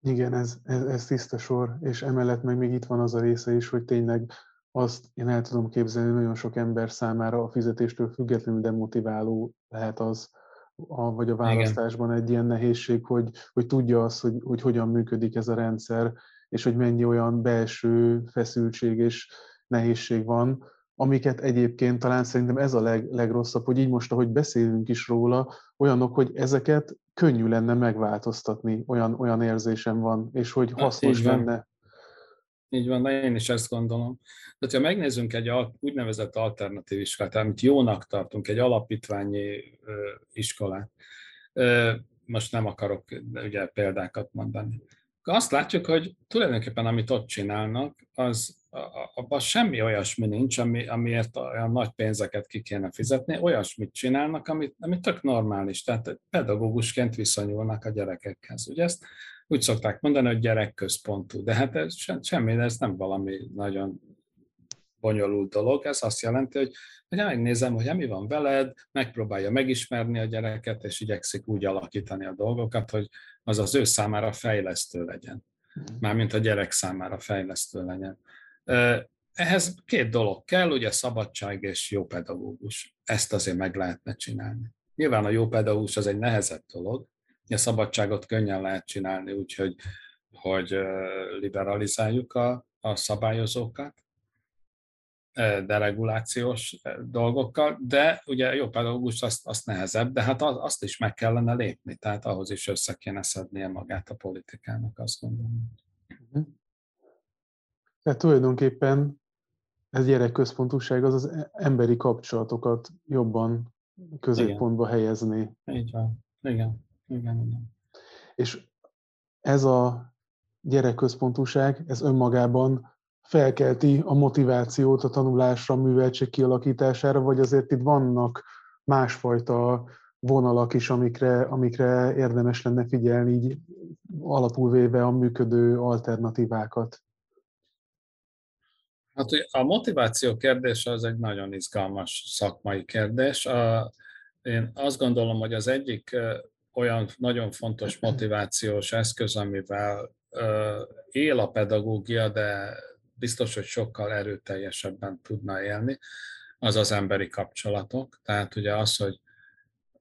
S1: Igen, ez, ez, ez tiszta sor, és emellett meg még itt van az a része is, hogy tényleg azt én el tudom képzelni, hogy nagyon sok ember számára a fizetéstől függetlenül demotiváló lehet az, a, vagy a választásban Igen. egy ilyen nehézség, hogy, hogy tudja azt, hogy, hogy hogyan működik ez a rendszer, és hogy mennyi olyan belső feszültség és nehézség van, amiket egyébként talán szerintem ez a leg, legrosszabb, hogy így most, ahogy beszélünk is róla, olyanok, hogy ezeket könnyű lenne megváltoztatni, olyan, olyan érzésem van, és hogy hasznos lenne
S2: így van, én is ezt gondolom. Tehát, ha megnézzünk egy úgynevezett alternatív iskolát, amit jónak tartunk, egy alapítványi iskolát, most nem akarok ugye példákat mondani, azt látjuk, hogy tulajdonképpen amit ott csinálnak, az abban semmi olyasmi nincs, ami, amiért olyan nagy pénzeket ki kéne fizetni, olyasmit csinálnak, amit, amit tök normális, tehát pedagógusként viszonyulnak a gyerekekhez. Ugye ezt úgy szokták mondani, hogy gyerekközpontú, de hát ez semmi, ez nem valami nagyon bonyolult dolog, ez azt jelenti, hogy, hogy megnézem, hogy mi van veled, megpróbálja megismerni a gyereket, és igyekszik úgy alakítani a dolgokat, hogy az az ő számára fejlesztő legyen. Mhm. Mármint a gyerek számára fejlesztő legyen. Ehhez két dolog kell, ugye szabadság és jó pedagógus. Ezt azért meg lehetne csinálni. Nyilván a jó pedagógus az egy nehezebb dolog, a szabadságot könnyen lehet csinálni, úgyhogy hogy liberalizáljuk a, a szabályozókat, deregulációs dolgokkal, de ugye jó pedagógus azt, azt nehezebb, de hát azt is meg kellene lépni, tehát ahhoz is össze kéne szednie magát a politikának, azt gondolom.
S1: Mhm. Tehát tulajdonképpen ez gyerekközpontúság az az emberi kapcsolatokat jobban középpontba helyezni.
S2: Így van. Igen. Igen, igen.
S1: És ez a gyerekközpontúság, ez önmagában felkelti a motivációt a tanulásra, a műveltség kialakítására, vagy azért itt vannak másfajta vonalak is, amikre, amikre érdemes lenne figyelni, így alapul véve a működő alternatívákat?
S2: Hát a motiváció kérdése az egy nagyon izgalmas szakmai kérdés. Én azt gondolom, hogy az egyik olyan nagyon fontos motivációs eszköz, amivel él a pedagógia, de biztos, hogy sokkal erőteljesebben tudna élni, az az emberi kapcsolatok. Tehát ugye az, hogy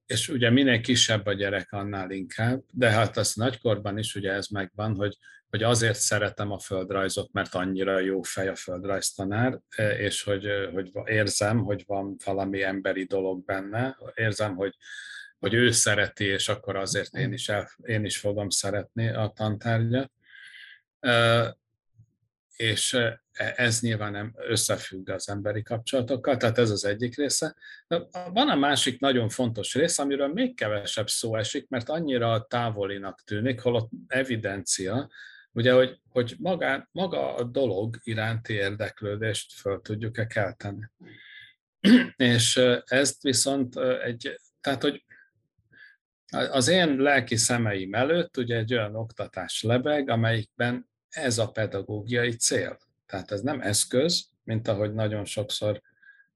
S2: és ugye minél kisebb a gyerek, annál inkább, de hát az nagykorban is ugye ez megvan, hogy, hogy azért szeretem a földrajzot, mert annyira jó fej a földrajztanár, és hogy, hogy érzem, hogy van valami emberi dolog benne, érzem, hogy, hogy ő szereti, és akkor azért én is, el, én is fogom szeretni a tantárgyat és ez nyilván nem összefügg az emberi kapcsolatokkal, tehát ez az egyik része. Van a másik nagyon fontos rész, amiről még kevesebb szó esik, mert annyira távolinak tűnik, holott evidencia, ugye, hogy, hogy maga, maga a dolog iránti érdeklődést föl tudjuk-e kelteni. És ezt viszont egy, tehát, hogy az én lelki szemeim előtt ugye egy olyan oktatás lebeg, amelyikben ez a pedagógiai cél. Tehát ez nem eszköz, mint ahogy nagyon sokszor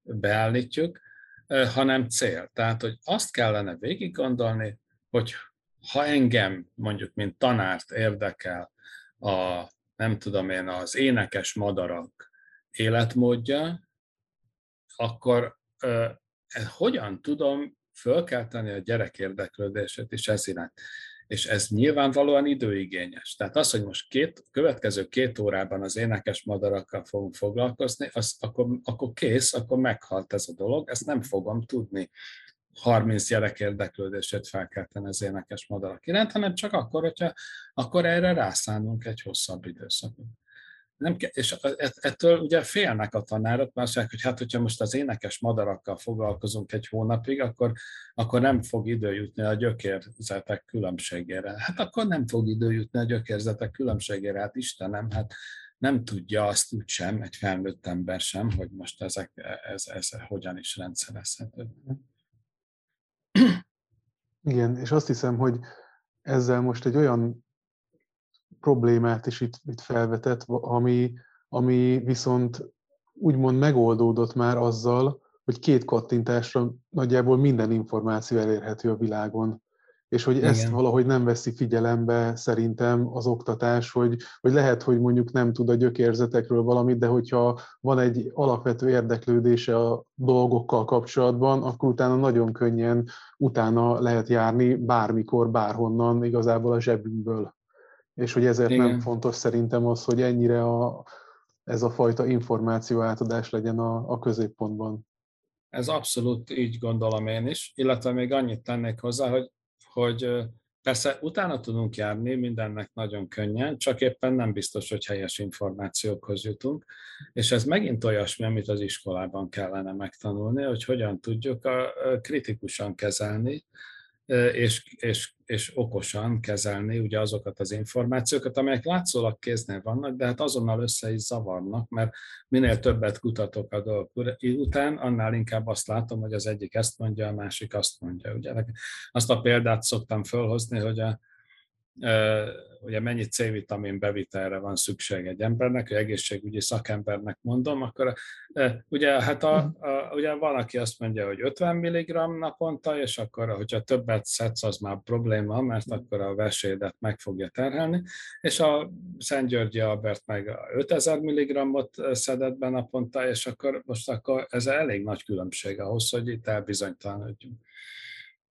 S2: beállítjuk, hanem cél. Tehát, hogy azt kellene végig gondolni, hogy ha engem mondjuk, mint tanárt érdekel a, nem tudom én, az énekes madarak életmódja, akkor eh, hogyan tudom fölkelteni a gyerek érdeklődését is ez iránt. És ez nyilvánvalóan időigényes. Tehát az, hogy most két, következő két órában az énekes madarakkal fogunk foglalkozni, az, akkor, akkor kész, akkor meghalt ez a dolog, ezt nem fogom tudni. 30 gyerek érdeklődését felkelteni az énekes madarak iránt, hanem csak akkor, hogyha akkor erre rászánunk egy hosszabb időszakot nem, és ettől ugye félnek a tanárok, mert azt hogy hát, hogyha most az énekes madarakkal foglalkozunk egy hónapig, akkor, akkor nem fog idő jutni a gyökérzetek különbségére. Hát akkor nem fog idő jutni a gyökérzetek különbségére, hát Istenem, hát nem tudja azt úgy sem, egy felnőtt ember sem, hogy most ezek, ez, ez hogyan is rendszerezhető.
S1: Igen, és azt hiszem, hogy ezzel most egy olyan problémát is itt, itt felvetett, ami, ami viszont úgymond megoldódott már azzal, hogy két kattintásra nagyjából minden információ elérhető a világon. És hogy Igen. ezt valahogy nem veszi figyelembe szerintem az oktatás, hogy, hogy lehet, hogy mondjuk nem tud a gyökérzetekről valamit, de hogyha van egy alapvető érdeklődése a dolgokkal kapcsolatban, akkor utána nagyon könnyen utána lehet járni bármikor, bárhonnan, igazából a zsebünkből és hogy ezért Igen. nem fontos szerintem az, hogy ennyire a, ez a fajta információ átadás legyen a, a középpontban.
S2: Ez abszolút így gondolom én is, illetve még annyit tennék hozzá, hogy, hogy persze utána tudunk járni mindennek nagyon könnyen, csak éppen nem biztos, hogy helyes információkhoz jutunk, és ez megint olyasmi, amit az iskolában kellene megtanulni, hogy hogyan tudjuk a, kritikusan kezelni és, és, és okosan kezelni ugye azokat az információkat, amelyek látszólag kéznél vannak, de hát azonnal össze is zavarnak, mert minél többet kutatok a dolgok után, annál inkább azt látom, hogy az egyik ezt mondja, a másik azt mondja. Ugye azt a példát szoktam fölhozni, hogy a, ugye mennyi C-vitamin bevitelre van szükség egy embernek, hogy egészségügyi szakembernek mondom, akkor ugye, hát a, a, ugye van, aki azt mondja, hogy 50 mg naponta, és akkor, hogyha többet szedsz, az már probléma, mert akkor a vesédet meg fogja terhelni, és a Szent Györgyi Albert meg 5000 mg-ot szedett be naponta, és akkor most akkor ez elég nagy különbség ahhoz, hogy itt elbizonytalanodjunk.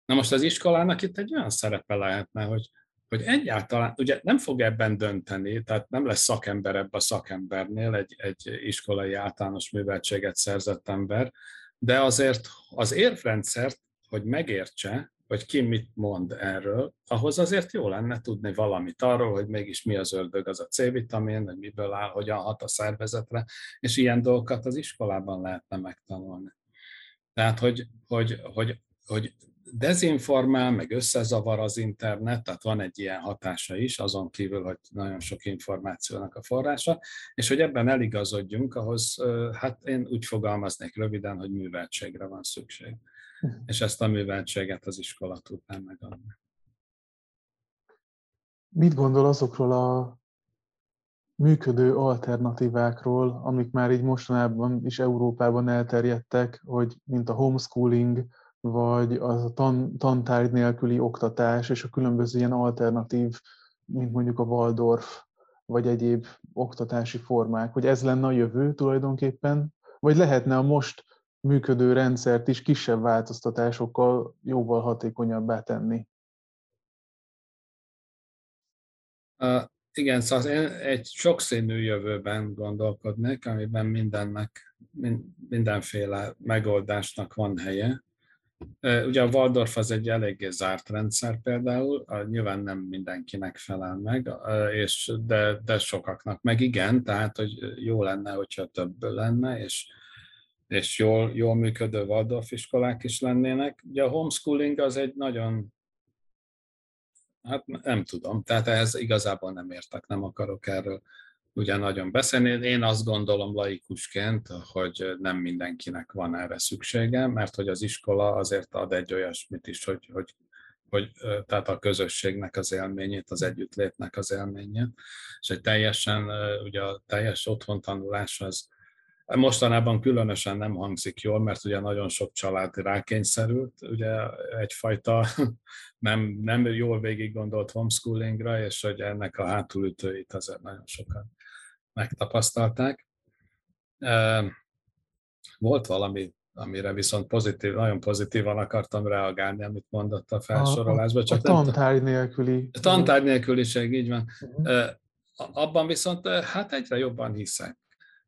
S2: Na most az iskolának itt egy olyan szerepe lehetne, hogy hogy egyáltalán, ugye nem fog ebben dönteni, tehát nem lesz szakember ebben a szakembernél, egy, egy iskolai általános műveltséget szerzett ember, de azért az érvrendszert, hogy megértse, hogy ki mit mond erről, ahhoz azért jó lenne tudni valamit arról, hogy mégis mi az ördög, az a C-vitamin, hogy miből áll, hogyan hat a szervezetre, és ilyen dolgokat az iskolában lehetne megtanulni. Tehát, hogy, hogy, hogy, hogy dezinformál, meg összezavar az internet, tehát van egy ilyen hatása is, azon kívül, hogy nagyon sok információnak a forrása, és hogy ebben eligazodjunk, ahhoz hát én úgy fogalmaznék röviden, hogy műveltségre van szükség. És ezt a műveltséget az iskola tudná megadni.
S1: Mit gondol azokról a működő alternatívákról, amik már így mostanában is Európában elterjedtek, hogy mint a homeschooling, vagy az a tan, tantárgy nélküli oktatás, és a különböző ilyen alternatív, mint mondjuk a Waldorf, vagy egyéb oktatási formák, hogy ez lenne a jövő tulajdonképpen, vagy lehetne a most működő rendszert is kisebb változtatásokkal jóval hatékonyabbá tenni?
S2: Uh, igen, szóval én egy sokszínű jövőben gondolkodnék, amiben mindennek, mindenféle megoldásnak van helye. Ugye a Waldorf az egy eléggé zárt rendszer például, nyilván nem mindenkinek felel meg, és de, de sokaknak meg igen, tehát hogy jó lenne, hogyha több lenne, és, és jól, jól működő Waldorf iskolák is lennének. Ugye a homeschooling az egy nagyon Hát nem tudom, tehát ehhez igazából nem értek, nem akarok erről ugye nagyon beszélni. Én azt gondolom laikusként, hogy nem mindenkinek van erre szüksége, mert hogy az iskola azért ad egy olyasmit is, hogy, hogy, hogy tehát a közösségnek az élményét, az együttlétnek az élményét, és egy teljesen, ugye a teljes otthontanulás az Mostanában különösen nem hangzik jól, mert ugye nagyon sok család rákényszerült, ugye egyfajta nem, nem jól végig gondolt homeschoolingra, és hogy ennek a hátulütőit azért nagyon sokan megtapasztalták. Volt valami, amire viszont pozitív, nagyon pozitívan akartam reagálni, amit mondott a felsorolásban.
S1: Csak a tantárgy nélküli.
S2: A tantárgy nélküliség, így van. Uh-huh. Abban viszont hát egyre jobban hiszek.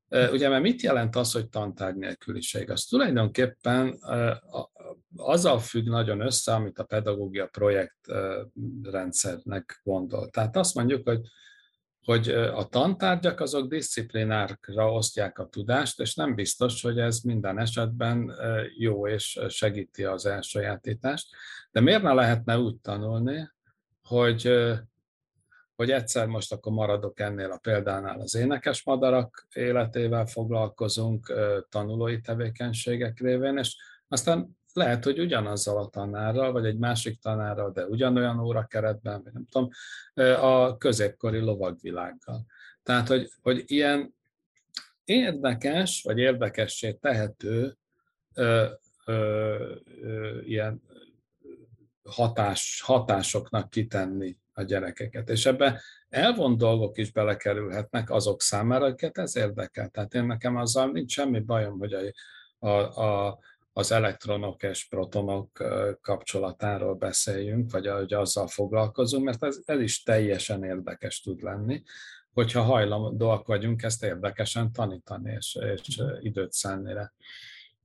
S2: Ugye, mert mit jelent az, hogy tantárgy nélküliség? Az tulajdonképpen azzal függ nagyon össze, amit a pedagógia projektrendszernek gondol. Tehát azt mondjuk, hogy hogy a tantárgyak azok disziplinárkra osztják a tudást, és nem biztos, hogy ez minden esetben jó és segíti az elsajátítást. De miért ne lehetne úgy tanulni, hogy hogy egyszer most akkor maradok ennél a példánál az énekes madarak életével foglalkozunk, tanulói tevékenységek révén, és aztán lehet, hogy ugyanazzal a tanárral, vagy egy másik tanárral, de ugyanolyan órakeretben, vagy nem tudom, a középkori lovagvilággal. Tehát, hogy, hogy ilyen érdekes, vagy érdekessé tehető ö, ö, ö, ilyen hatás, hatásoknak kitenni a gyerekeket. És ebbe elvont dolgok is belekerülhetnek azok számára, akiket ez érdekel. Tehát én nekem azzal nincs semmi bajom, hogy a, a, a, az elektronok és protonok kapcsolatáról beszéljünk, vagy hogy azzal foglalkozunk, mert ez, ez is teljesen érdekes tud lenni, hogyha hajlandóak vagyunk ezt érdekesen tanítani és, és időt szánni rá.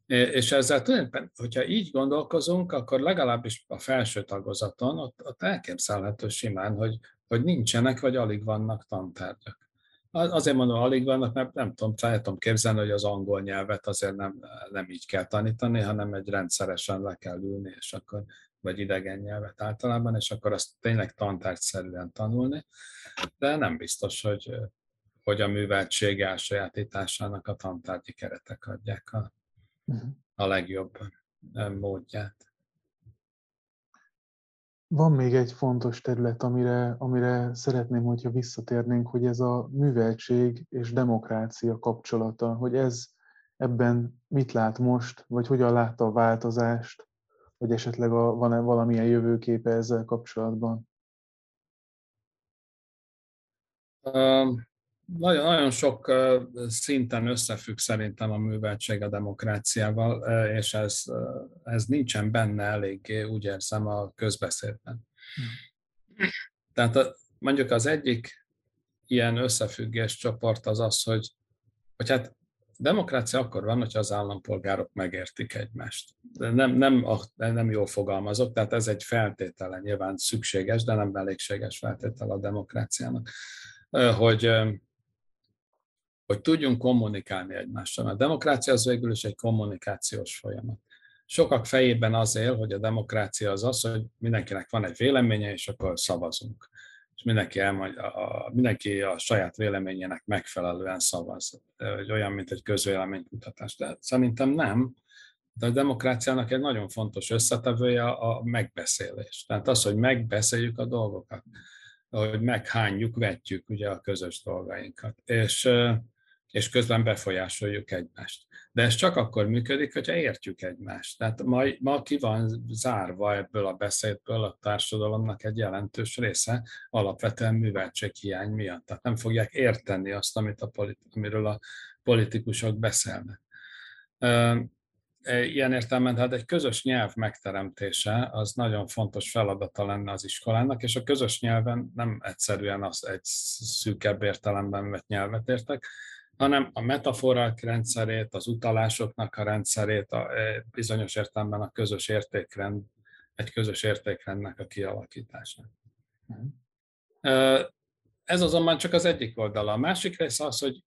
S2: És ezzel tulajdonképpen, hogyha így gondolkozunk, akkor legalábbis a felső tagozaton ott, ott elképzelhető simán, hogy, hogy nincsenek, vagy alig vannak tantárgyak. Azért mondom, alig vannak, mert nem tudom, fel tudom képzelni, hogy az angol nyelvet azért nem, nem így kell tanítani, hanem egy rendszeresen le kell ülni, és akkor, vagy idegen nyelvet általában, és akkor azt tényleg tantárgyszerűen tanulni, de nem biztos, hogy, hogy a műveltség elsajátításának a tantárgyi keretek adják a, a legjobb módját.
S1: Van még egy fontos terület, amire, amire szeretném, hogyha visszatérnénk, hogy ez a műveltség és demokrácia kapcsolata, hogy ez ebben mit lát most, vagy hogyan látta a változást, vagy esetleg a, van-e valamilyen jövőképe ezzel kapcsolatban?
S2: Nagyon, nagyon sok szinten összefügg szerintem a műveltség a demokráciával, és ez, ez nincsen benne eléggé, úgy érzem, a közbeszédben. Hmm. Tehát a, mondjuk az egyik ilyen összefüggés csoport az az, hogy, hogy hát demokrácia akkor van, hogyha az állampolgárok megértik egymást. De nem, nem, nem jól fogalmazok, tehát ez egy feltétele, nyilván szükséges, de nem elégséges feltétel a demokráciának, hogy hogy tudjunk kommunikálni egymással. A demokrácia az végül is egy kommunikációs folyamat. sokak fejében az él, hogy a demokrácia az az, hogy mindenkinek van egy véleménye, és akkor szavazunk. És mindenki, elmondja, a, mindenki a saját véleményének megfelelően szavaz. Hogy olyan, mint egy közvéleménykutatás. De szerintem nem. De a demokráciának egy nagyon fontos összetevője a megbeszélés. Tehát az, hogy megbeszéljük a dolgokat, hogy meghányjuk, vetjük ugye a közös dolgainkat. És és közben befolyásoljuk egymást. De ez csak akkor működik, hogyha értjük egymást. Tehát ma, ma ki van zárva ebből a beszédből a társadalomnak egy jelentős része alapvetően műveltséghiány miatt. Tehát nem fogják érteni azt, amit a amiről a politikusok beszélnek. E, ilyen értelemben, tehát egy közös nyelv megteremtése az nagyon fontos feladata lenne az iskolának, és a közös nyelven nem egyszerűen az egy szűkebb értelemben vett nyelvet értek, hanem a metaforák rendszerét, az utalásoknak a rendszerét, a e, bizonyos értelemben a közös értékrend, egy közös értékrendnek a kialakítása. Mhm. Ez azonban csak az egyik oldala. A másik része az, hogy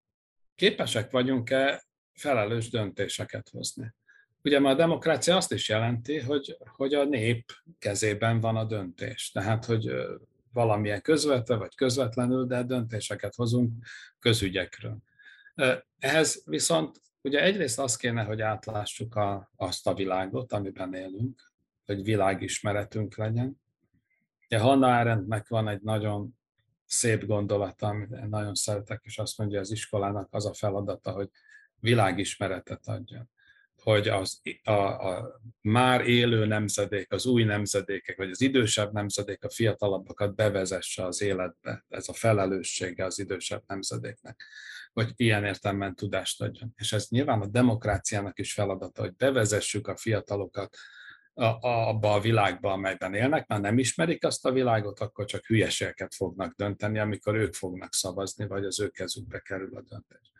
S2: képesek vagyunk-e felelős döntéseket hozni. Ugye már a demokrácia azt is jelenti, hogy, hogy a nép kezében van a döntés. Tehát, hogy valamilyen közvetve vagy közvetlenül, de döntéseket hozunk közügyekről. Ehhez viszont ugye egyrészt az kéne, hogy átlássuk a, azt a világot, amiben élünk, hogy világismeretünk legyen. Ugye Hannah Arendtnek van egy nagyon szép gondolata, amit én nagyon szeretek, és azt mondja, az iskolának az a feladata, hogy világismeretet adjon hogy az, a, a már élő nemzedék, az új nemzedékek, vagy az idősebb nemzedék a fiatalabbakat bevezesse az életbe. Ez a felelőssége az idősebb nemzedéknek hogy ilyen értelemben tudást adjon. És ez nyilván a demokráciának is feladata, hogy bevezessük a fiatalokat a, a, abba a világba, amelyben élnek, már nem ismerik azt a világot, akkor csak hülyeségeket fognak dönteni, amikor ők fognak szavazni, vagy az ő kezükbe kerül a döntés.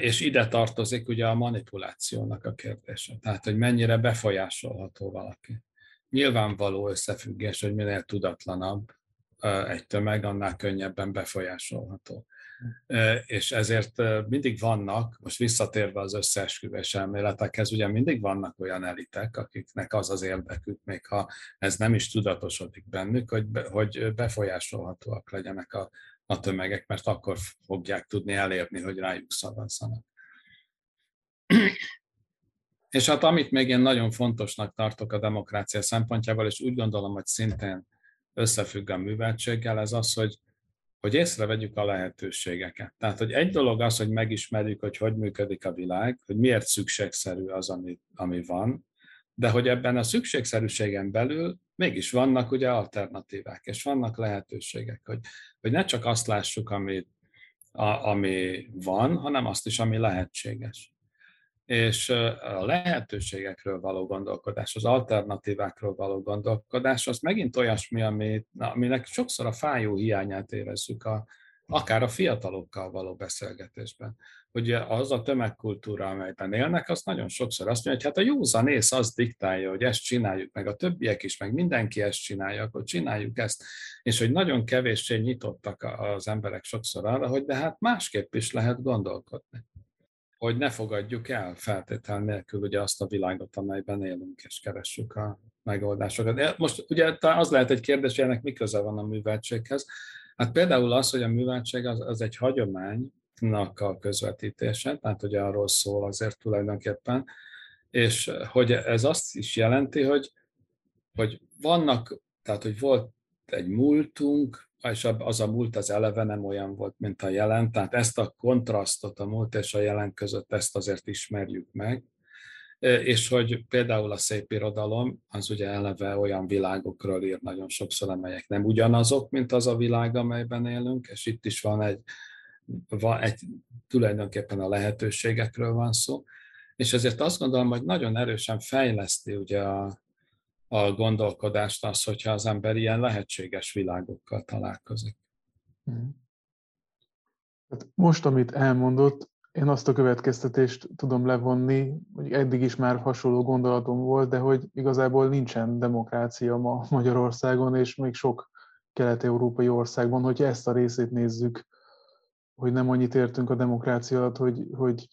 S2: És ide tartozik ugye a manipulációnak a kérdése, tehát hogy mennyire befolyásolható valaki. Nyilvánvaló összefüggés, hogy minél tudatlanabb, egy tömeg, annál könnyebben befolyásolható. És ezért mindig vannak, most visszatérve az összeesküvés elméletekhez, ugye mindig vannak olyan elitek, akiknek az az érdekük, még ha ez nem is tudatosodik bennük, hogy, be, hogy befolyásolhatóak legyenek a, a tömegek, mert akkor fogják tudni elérni, hogy rájuk szavazzanak. És hát amit még én nagyon fontosnak tartok a demokrácia szempontjából, és úgy gondolom, hogy szintén összefügg a műveltséggel, ez az, hogy, hogy észrevegyük a lehetőségeket. Tehát, hogy egy dolog az, hogy megismerjük, hogy hogy működik a világ, hogy miért szükségszerű az, ami, ami van, de hogy ebben a szükségszerűségen belül mégis vannak ugye alternatívák, és vannak lehetőségek, hogy, hogy ne csak azt lássuk, ami, a, ami van, hanem azt is, ami lehetséges és a lehetőségekről való gondolkodás, az alternatívákról való gondolkodás, az megint olyasmi, ami, aminek sokszor a fájó hiányát érezzük, a, akár a fiatalokkal való beszélgetésben. Hogy az a tömegkultúra, amelyben élnek, az nagyon sokszor azt mondja, hogy hát a józan ész az diktálja, hogy ezt csináljuk, meg a többiek is, meg mindenki ezt csinálja, akkor csináljuk ezt. És hogy nagyon kevéssé nyitottak az emberek sokszor arra, hogy de hát másképp is lehet gondolkodni hogy ne fogadjuk el feltétel nélkül ugye azt a világot, amelyben élünk, és keressük a megoldásokat. De most ugye az lehet egy kérdés, hogy ennek mi köze van a műveltséghez. Hát például az, hogy a műveltség az, az egy hagyománynak a közvetítése, tehát ugye arról szól azért tulajdonképpen, és hogy ez azt is jelenti, hogy, hogy vannak, tehát hogy volt egy múltunk, és az a múlt az eleve nem olyan volt, mint a jelen, tehát ezt a kontrasztot a múlt és a jelen között ezt azért ismerjük meg, és hogy például a szép irodalom az ugye eleve olyan világokról ír nagyon sokszor, amelyek nem ugyanazok, mint az a világ, amelyben élünk, és itt is van egy, van egy tulajdonképpen a lehetőségekről van szó, és ezért azt gondolom, hogy nagyon erősen fejleszti ugye a, a gondolkodást az, hogyha az ember ilyen lehetséges világokkal találkozik. Hmm.
S1: Hát most, amit elmondott, én azt a következtetést tudom levonni, hogy eddig is már hasonló gondolatom volt, de hogy igazából nincsen demokrácia ma Magyarországon, és még sok kelet-európai országban, hogyha ezt a részét nézzük, hogy nem annyit értünk a demokrácia alatt, hogy, hogy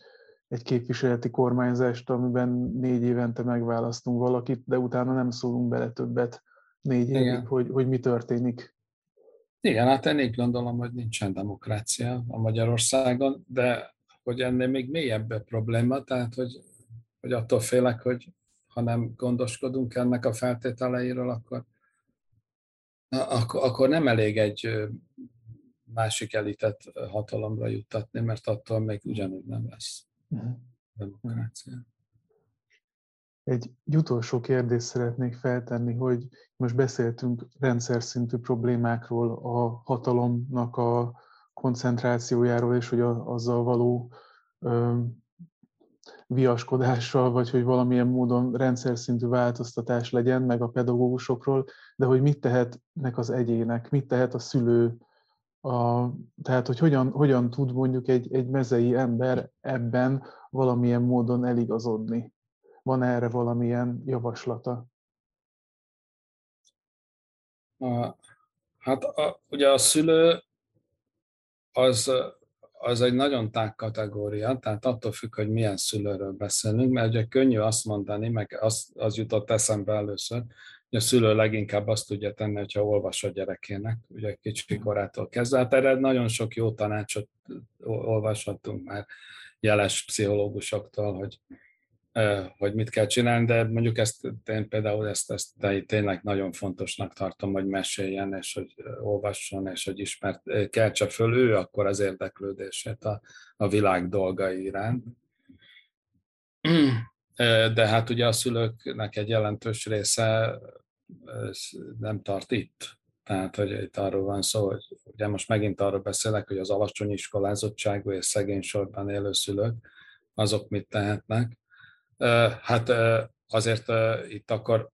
S1: egy képviseleti kormányzást, amiben négy évente megválasztunk valakit, de utána nem szólunk bele többet négy évig, hogy, hogy mi történik.
S2: Igen, hát én így gondolom, hogy nincsen demokrácia a Magyarországon, de hogy ennél még mélyebb probléma, tehát hogy, hogy attól félek, hogy ha nem gondoskodunk ennek a feltételeiről, akkor, akkor, akkor nem elég egy másik elitet hatalomra juttatni, mert attól még ugyanúgy nem lesz uh-huh. demokrácia.
S1: Egy utolsó kérdést szeretnék feltenni, hogy most beszéltünk rendszer szintű problémákról, a hatalomnak a koncentrációjáról, és hogy a, azzal való ö, viaskodással, vagy hogy valamilyen módon rendszer szintű változtatás legyen, meg a pedagógusokról, de hogy mit tehetnek az egyének, mit tehet a szülő, a, tehát hogy hogyan, hogyan tud mondjuk egy, egy mezei ember ebben valamilyen módon eligazodni. Van erre valamilyen javaslata?
S2: A, hát a, ugye a szülő az, az egy nagyon tág kategória, tehát attól függ, hogy milyen szülőről beszélünk, mert ugye könnyű azt mondani, meg az, az jutott eszembe először, a szülő leginkább azt tudja tenni, hogyha olvas a gyerekének, ugye kicsi korától kezdve. Hát erre nagyon sok jó tanácsot olvashatunk már jeles pszichológusoktól, hogy hogy mit kell csinálni, de mondjuk ezt én például ezt, ezt tényleg nagyon fontosnak tartom, hogy meséljen, és hogy olvasson, és hogy ismert, keltse föl ő akkor az érdeklődését a, a világ dolgai iránt. De hát ugye a szülőknek egy jelentős része nem tart itt. Tehát, hogy itt arról van szó, hogy ugye most megint arról beszélek, hogy az alacsony iskolázottságú és szegény sorban élő szülők, azok mit tehetnek Hát azért itt akkor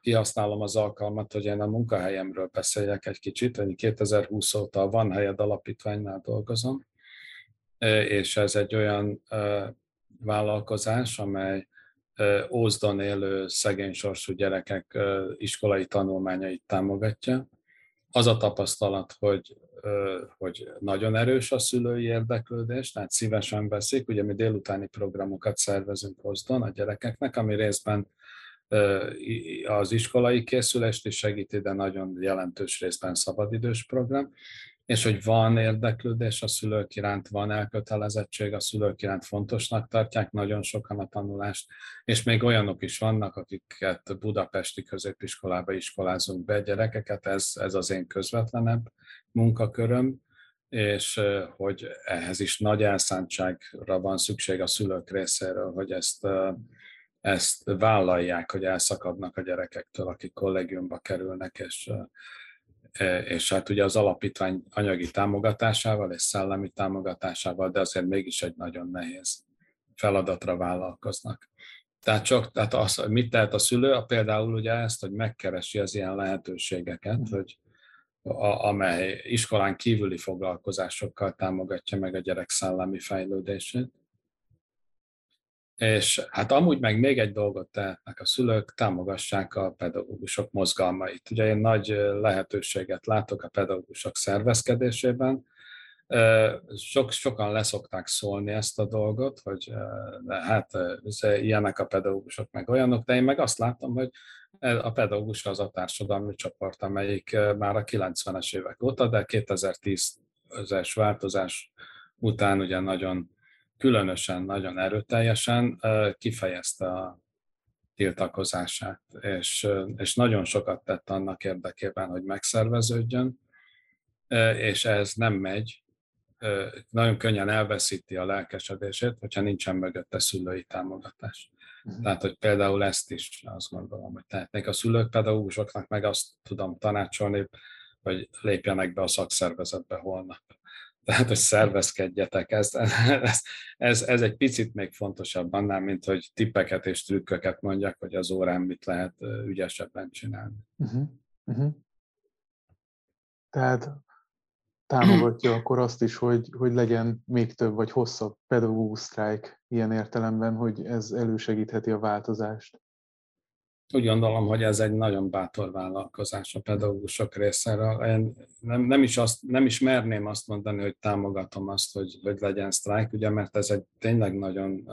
S2: kihasználom az alkalmat, hogy én a munkahelyemről beszéljek egy kicsit. Én 2020 óta a Van Helyed Alapítványnál dolgozom, és ez egy olyan vállalkozás, amely Ózdon élő szegény sorsú gyerekek iskolai tanulmányait támogatja. Az a tapasztalat, hogy hogy nagyon erős a szülői érdeklődés, tehát szívesen veszik. Ugye mi délutáni programokat szervezünk Hozdon a gyerekeknek, ami részben az iskolai készülést is segíti, de nagyon jelentős részben szabadidős program és hogy van érdeklődés a szülők iránt, van elkötelezettség, a szülők iránt fontosnak tartják nagyon sokan a tanulást, és még olyanok is vannak, akiket budapesti középiskolába iskolázunk be gyerekeket, ez, ez az én közvetlenebb munkaköröm, és hogy ehhez is nagy elszántságra van szükség a szülők részéről, hogy ezt, ezt vállalják, hogy elszakadnak a gyerekektől, akik kollégiumba kerülnek, és és hát ugye az alapítvány anyagi támogatásával és szellemi támogatásával, de azért mégis egy nagyon nehéz feladatra vállalkoznak. Tehát csak, tehát az, mit tehet a szülő? A például ugye ezt, hogy megkeresi az ilyen lehetőségeket, mm. hogy a, amely iskolán kívüli foglalkozásokkal támogatja meg a gyerek szellemi fejlődését. És hát amúgy meg még egy dolgot tehetnek a szülők, támogassák a pedagógusok mozgalmait. Ugye én nagy lehetőséget látok a pedagógusok szervezkedésében, sok, sokan leszokták szólni ezt a dolgot, hogy hát ilyenek a pedagógusok, meg olyanok, de én meg azt látom, hogy a pedagógus az a társadalmi csoport, amelyik már a 90-es évek óta, de 2010-es változás után ugye nagyon különösen nagyon erőteljesen kifejezte a tiltakozását, és, és nagyon sokat tett annak érdekében, hogy megszerveződjön, és ez nem megy, nagyon könnyen elveszíti a lelkesedését, hogyha nincsen mögötte szülői támogatás. Uh-huh. Tehát, hogy például ezt is azt gondolom, hogy tehetnék a szülők, pedagógusoknak meg azt tudom tanácsolni, hogy lépjenek be a szakszervezetbe holnap tehát hogy szervezkedjetek. Ez, ez, ez, ez egy picit még fontosabb annál, mint hogy tippeket és trükköket mondjak, hogy az órán mit lehet ügyesebben csinálni. Uh-huh. Uh-huh.
S1: Tehát támogatja akkor azt is, hogy, hogy legyen még több vagy hosszabb pedagógus sztrájk ilyen értelemben, hogy ez elősegítheti a változást.
S2: Úgy gondolom, hogy ez egy nagyon bátor vállalkozás a pedagógusok részéről. Én nem, nem, is azt, nem is merném azt mondani, hogy támogatom azt, hogy, hogy legyen sztrájk, ugye, mert ez egy tényleg nagyon,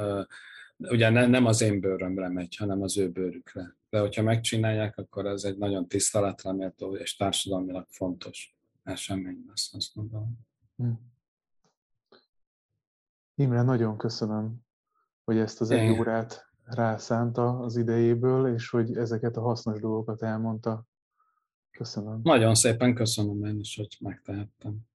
S2: ugye ne, nem az én bőrömre megy, hanem az ő bőrükre. De hogyha megcsinálják, akkor ez egy nagyon tiszteletre méltó és társadalmilag fontos esemény lesz, azt mondom. Hm.
S1: Imre, nagyon köszönöm, hogy ezt az egy órát rászánta az idejéből, és hogy ezeket a hasznos dolgokat elmondta. Köszönöm.
S2: Nagyon szépen köszönöm én is, hogy megtehettem.